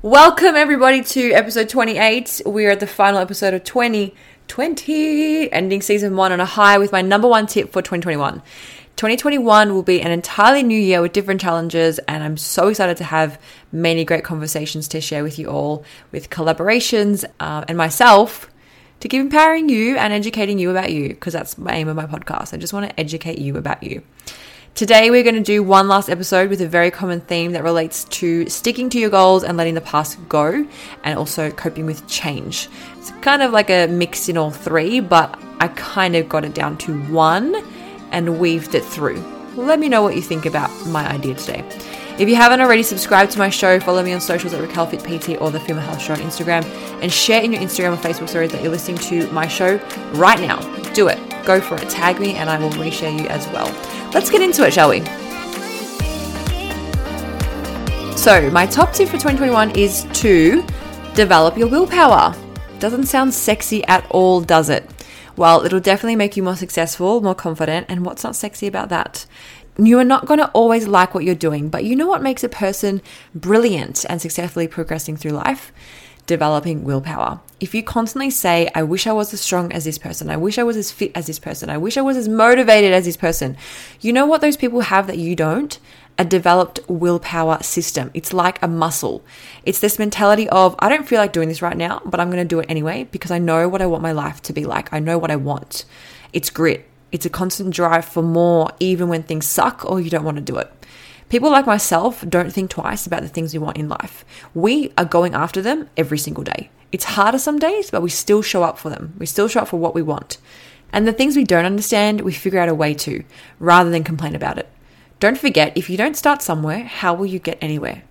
Welcome, everybody, to episode 28. We are at the final episode of 2020, ending season one on a high with my number one tip for 2021. 2021 will be an entirely new year with different challenges, and I'm so excited to have many great conversations to share with you all, with collaborations uh, and myself to keep empowering you and educating you about you, because that's my aim of my podcast. I just want to educate you about you. Today, we're going to do one last episode with a very common theme that relates to sticking to your goals and letting the past go, and also coping with change. It's kind of like a mix in all three, but I kind of got it down to one and weaved it through. Let me know what you think about my idea today. If you haven't already subscribed to my show, follow me on socials at Raquel Fit PT or the Female Health Show on Instagram, and share in your Instagram or Facebook stories that you're listening to my show right now. Do it. Go for it. Tag me, and I will reshare you as well. Let's get into it, shall we? So, my top tip for 2021 is to develop your willpower. Doesn't sound sexy at all, does it? Well, it'll definitely make you more successful, more confident, and what's not sexy about that? You are not going to always like what you're doing, but you know what makes a person brilliant and successfully progressing through life? Developing willpower. If you constantly say, I wish I was as strong as this person, I wish I was as fit as this person, I wish I was as motivated as this person, you know what those people have that you don't? A developed willpower system. It's like a muscle. It's this mentality of, I don't feel like doing this right now, but I'm going to do it anyway because I know what I want my life to be like. I know what I want. It's grit. It's a constant drive for more, even when things suck or you don't want to do it. People like myself don't think twice about the things we want in life. We are going after them every single day. It's harder some days, but we still show up for them. We still show up for what we want. And the things we don't understand, we figure out a way to, rather than complain about it. Don't forget, if you don't start somewhere, how will you get anywhere?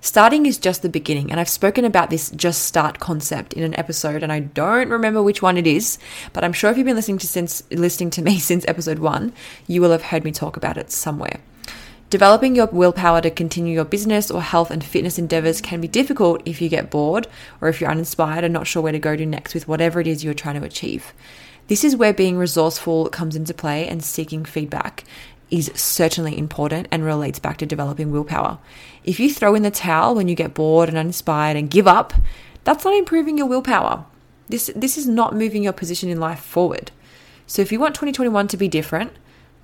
Starting is just the beginning, and I've spoken about this just start concept in an episode, and I don't remember which one it is, but I'm sure if you've been listening to since listening to me since episode one, you will have heard me talk about it somewhere. Developing your willpower to continue your business or health and fitness endeavors can be difficult if you get bored or if you're uninspired and not sure where to go to next with whatever it is you're trying to achieve. This is where being resourceful comes into play and seeking feedback is certainly important and relates back to developing willpower. If you throw in the towel when you get bored and uninspired and give up, that's not improving your willpower. This this is not moving your position in life forward. So if you want 2021 to be different,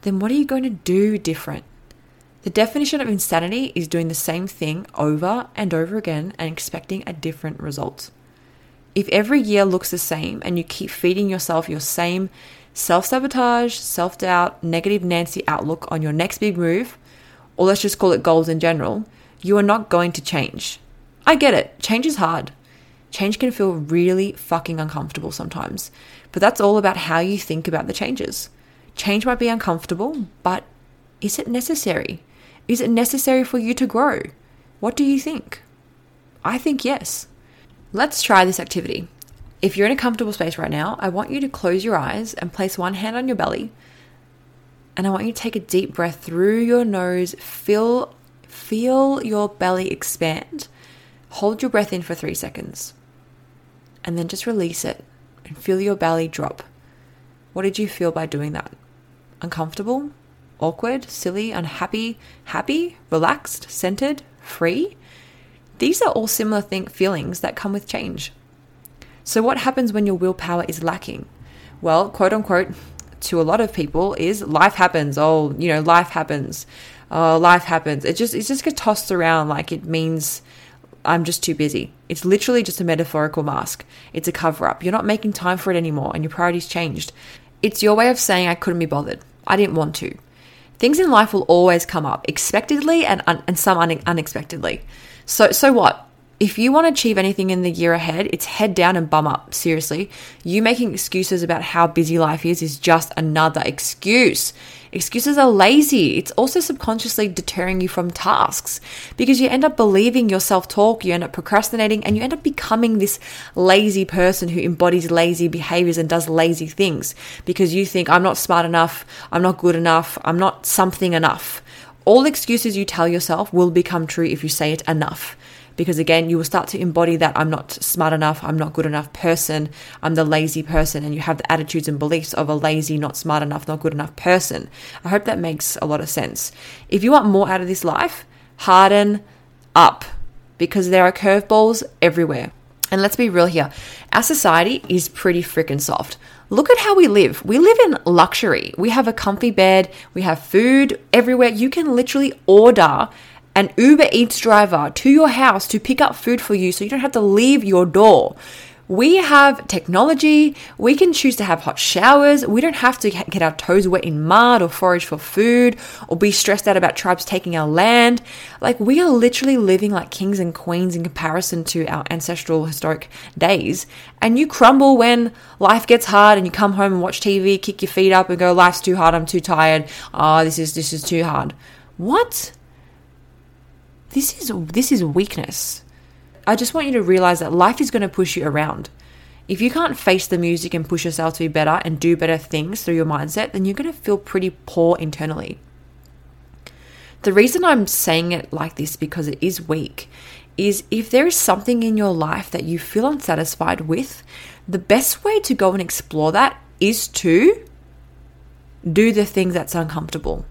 then what are you going to do different? The definition of insanity is doing the same thing over and over again and expecting a different result. If every year looks the same and you keep feeding yourself your same self sabotage, self doubt, negative Nancy outlook on your next big move, or let's just call it goals in general, you are not going to change. I get it, change is hard. Change can feel really fucking uncomfortable sometimes, but that's all about how you think about the changes. Change might be uncomfortable, but is it necessary? Is it necessary for you to grow? What do you think? I think yes. Let's try this activity. If you're in a comfortable space right now, I want you to close your eyes and place one hand on your belly. And I want you to take a deep breath through your nose. Feel feel your belly expand. Hold your breath in for 3 seconds. And then just release it and feel your belly drop. What did you feel by doing that? Uncomfortable? Awkward, silly, unhappy, happy, relaxed, centered, free. These are all similar think feelings that come with change. So, what happens when your willpower is lacking? Well, quote unquote, to a lot of people, is life happens. Oh, you know, life happens. Oh, life happens. It just it just gets tossed around like it means I'm just too busy. It's literally just a metaphorical mask. It's a cover up. You're not making time for it anymore, and your priorities changed. It's your way of saying I couldn't be bothered. I didn't want to. Things in life will always come up, expectedly and, un- and some un- unexpectedly. So, so what? If you want to achieve anything in the year ahead, it's head down and bum up. Seriously. You making excuses about how busy life is is just another excuse. Excuses are lazy. It's also subconsciously deterring you from tasks because you end up believing your self talk, you end up procrastinating, and you end up becoming this lazy person who embodies lazy behaviors and does lazy things because you think, I'm not smart enough, I'm not good enough, I'm not something enough. All excuses you tell yourself will become true if you say it enough because again, you will start to embody that I'm not smart enough, I'm not good enough person, I'm the lazy person, and you have the attitudes and beliefs of a lazy, not smart enough, not good enough person. I hope that makes a lot of sense. If you want more out of this life, harden up. because there are curveballs everywhere. And let's be real here our society is pretty freaking soft. Look at how we live. We live in luxury. We have a comfy bed, we have food everywhere. You can literally order an Uber Eats driver to your house to pick up food for you so you don't have to leave your door. We have technology. We can choose to have hot showers. We don't have to get our toes wet in mud or forage for food or be stressed out about tribes taking our land. Like, we are literally living like kings and queens in comparison to our ancestral historic days. And you crumble when life gets hard and you come home and watch TV, kick your feet up and go, life's too hard. I'm too tired. Oh, this is, this is too hard. What? This is, this is weakness. I just want you to realize that life is going to push you around. If you can't face the music and push yourself to be better and do better things through your mindset, then you're going to feel pretty poor internally. The reason I'm saying it like this because it is weak is if there is something in your life that you feel unsatisfied with, the best way to go and explore that is to do the thing that's uncomfortable.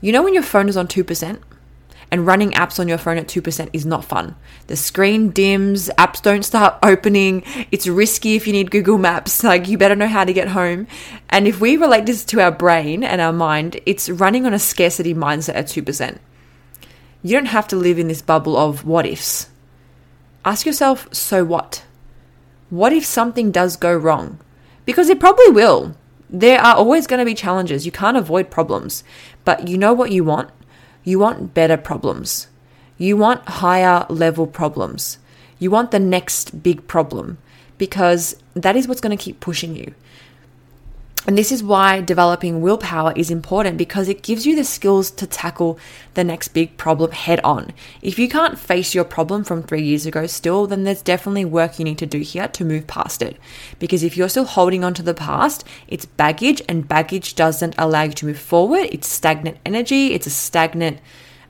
You know when your phone is on 2%? And running apps on your phone at 2% is not fun. The screen dims, apps don't start opening. It's risky if you need Google Maps. Like, you better know how to get home. And if we relate this to our brain and our mind, it's running on a scarcity mindset at 2%. You don't have to live in this bubble of what ifs. Ask yourself, so what? What if something does go wrong? Because it probably will. There are always going to be challenges. You can't avoid problems. But you know what you want? You want better problems. You want higher level problems. You want the next big problem because that is what's going to keep pushing you. And this is why developing willpower is important because it gives you the skills to tackle the next big problem head on. If you can't face your problem from three years ago still, then there's definitely work you need to do here to move past it. Because if you're still holding on to the past, it's baggage, and baggage doesn't allow you to move forward. It's stagnant energy, it's a stagnant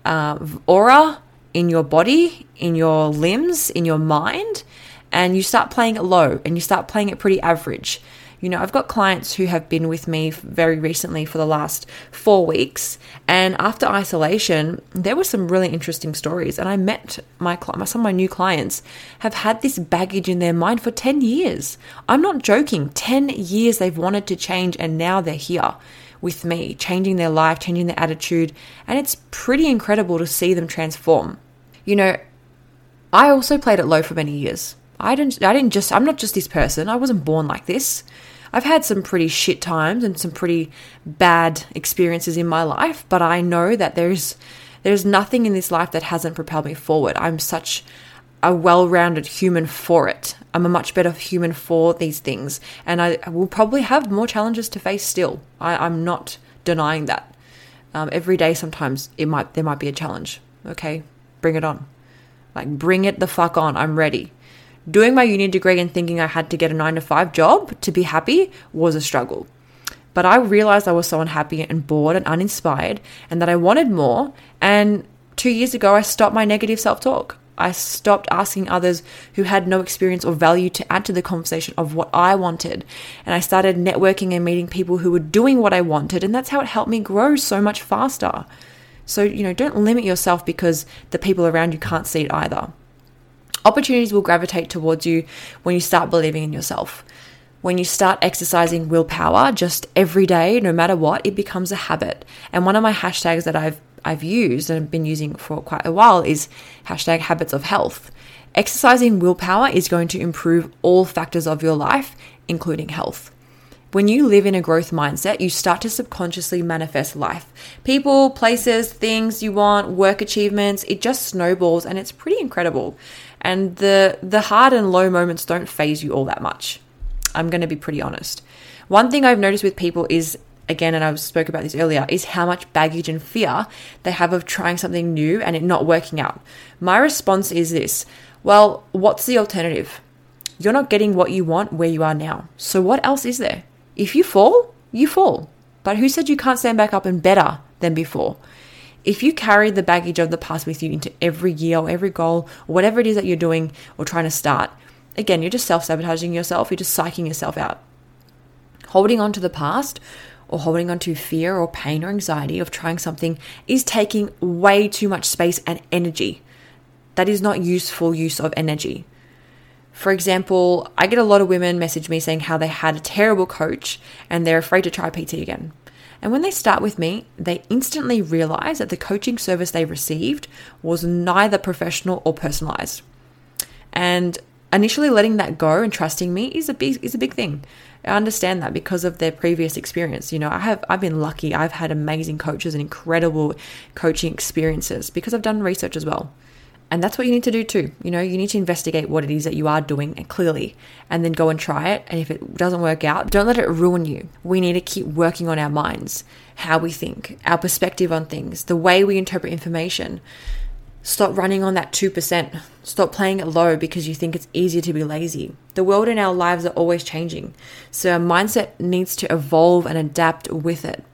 uh, aura in your body, in your limbs, in your mind, and you start playing it low and you start playing it pretty average. You know, I've got clients who have been with me very recently for the last four weeks, and after isolation, there were some really interesting stories. And I met my some of my new clients have had this baggage in their mind for ten years. I'm not joking. Ten years they've wanted to change, and now they're here with me, changing their life, changing their attitude, and it's pretty incredible to see them transform. You know, I also played it low for many years. I didn't I didn't just I'm not just this person. I wasn't born like this. I've had some pretty shit times and some pretty bad experiences in my life, but I know that there's there's nothing in this life that hasn't propelled me forward. I'm such a well-rounded human for it. I'm a much better human for these things, and I, will probably have more challenges to face still. I, am not denying that. Um, every day, sometimes it might there might be a challenge. Okay, bring it on. Like bring it the fuck on. I'm ready. Doing my uni degree and thinking I had to get a nine to five job to be happy was a struggle. But I realized I was so unhappy and bored and uninspired and that I wanted more. And two years ago, I stopped my negative self talk. I stopped asking others who had no experience or value to add to the conversation of what I wanted. And I started networking and meeting people who were doing what I wanted. And that's how it helped me grow so much faster. So, you know, don't limit yourself because the people around you can't see it either. Opportunities will gravitate towards you when you start believing in yourself. When you start exercising willpower just every day, no matter what, it becomes a habit. And one of my hashtags that I've I've used and been using for quite a while is hashtag habits of health. Exercising willpower is going to improve all factors of your life, including health. When you live in a growth mindset, you start to subconsciously manifest life. People, places, things you want, work achievements, it just snowballs and it's pretty incredible. And the the hard and low moments don't phase you all that much. I'm going to be pretty honest. One thing I've noticed with people is again and I spoke about this earlier is how much baggage and fear they have of trying something new and it not working out. My response is this. Well, what's the alternative? You're not getting what you want where you are now. So what else is there? If you fall, you fall. But who said you can't stand back up and better than before? if you carry the baggage of the past with you into every year or every goal or whatever it is that you're doing or trying to start, again, you're just self sabotaging yourself, you're just psyching yourself out. Holding on to the past or holding on to fear or pain or anxiety of trying something is taking way too much space and energy. that is not useful use of energy. For example, I get a lot of women message me saying how they had a terrible coach and they're afraid to try PT again. And when they start with me, they instantly realize that the coaching service they received was neither professional or personalized. And initially letting that go and trusting me is a big is a big thing. I understand that because of their previous experience. You know, I have I've been lucky. I've had amazing coaches and incredible coaching experiences because I've done research as well. And that's what you need to do too. You know, you need to investigate what it is that you are doing and clearly and then go and try it. And if it doesn't work out, don't let it ruin you. We need to keep working on our minds, how we think, our perspective on things, the way we interpret information. Stop running on that 2%. Stop playing it low because you think it's easier to be lazy. The world and our lives are always changing. So our mindset needs to evolve and adapt with it.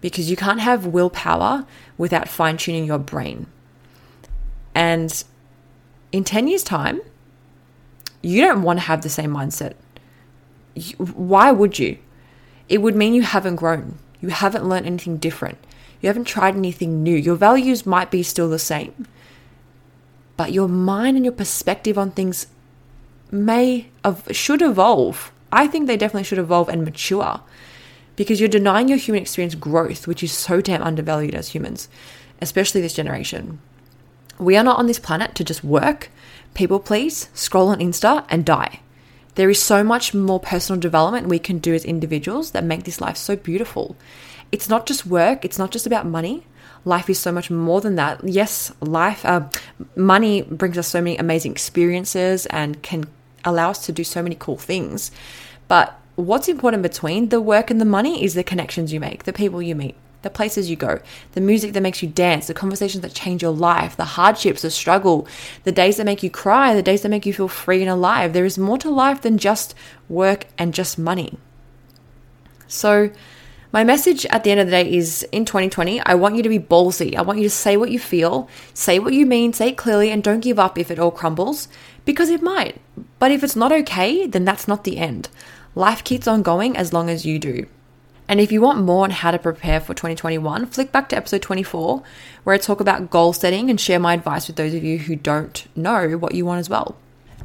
Because you can't have willpower without fine tuning your brain. And in 10 years' time, you don't want to have the same mindset. Why would you? It would mean you haven't grown. You haven't learned anything different. You haven't tried anything new. Your values might be still the same. But your mind and your perspective on things may should evolve. I think they definitely should evolve and mature because you're denying your human experience growth, which is so damn undervalued as humans, especially this generation. We are not on this planet to just work, people please, scroll on Insta, and die. There is so much more personal development we can do as individuals that make this life so beautiful. It's not just work, it's not just about money. Life is so much more than that. Yes, life, uh, money brings us so many amazing experiences and can allow us to do so many cool things. But what's important between the work and the money is the connections you make, the people you meet the places you go, the music that makes you dance, the conversations that change your life, the hardships, the struggle, the days that make you cry, the days that make you feel free and alive. There is more to life than just work and just money. So, my message at the end of the day is in 2020, I want you to be ballsy. I want you to say what you feel, say what you mean, say it clearly, and don't give up if it all crumbles, because it might. But if it's not okay, then that's not the end. Life keeps on going as long as you do. And if you want more on how to prepare for 2021, flick back to episode 24, where I talk about goal setting and share my advice with those of you who don't know what you want as well.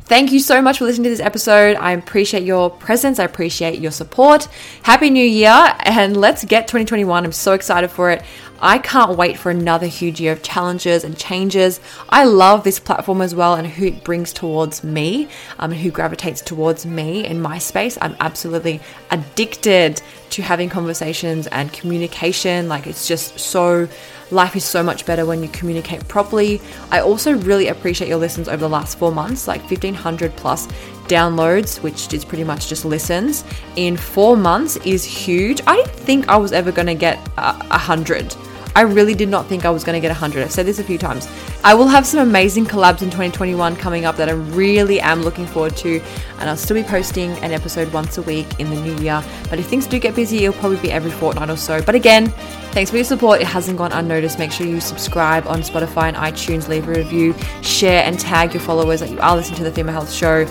Thank you so much for listening to this episode. I appreciate your presence. I appreciate your support. Happy New Year, and let's get 2021. I'm so excited for it. I can't wait for another huge year of challenges and changes. I love this platform as well and who it brings towards me um, and who gravitates towards me in my space. I'm absolutely addicted to having conversations and communication. Like, it's just so life is so much better when you communicate properly. I also really appreciate your listens over the last four months, like 1500 plus downloads, which is pretty much just listens, in four months is huge. I didn't think I was ever going to get a hundred. I really did not think I was going to get 100. I've said this a few times. I will have some amazing collabs in 2021 coming up that I really am looking forward to, and I'll still be posting an episode once a week in the new year. But if things do get busy, it'll probably be every fortnight or so. But again, thanks for your support. It hasn't gone unnoticed. Make sure you subscribe on Spotify and iTunes, leave a review, share, and tag your followers that you are listening to the Female Health Show.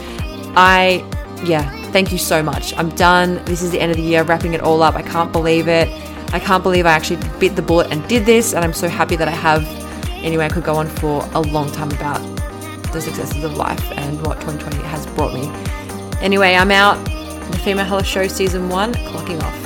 I, yeah, thank you so much. I'm done. This is the end of the year, wrapping it all up. I can't believe it. I can't believe I actually bit the bullet and did this, and I'm so happy that I have. Anyway, I could go on for a long time about the successes of life and what 2020 has brought me. Anyway, I'm out. The Female Health Show Season 1, clocking off.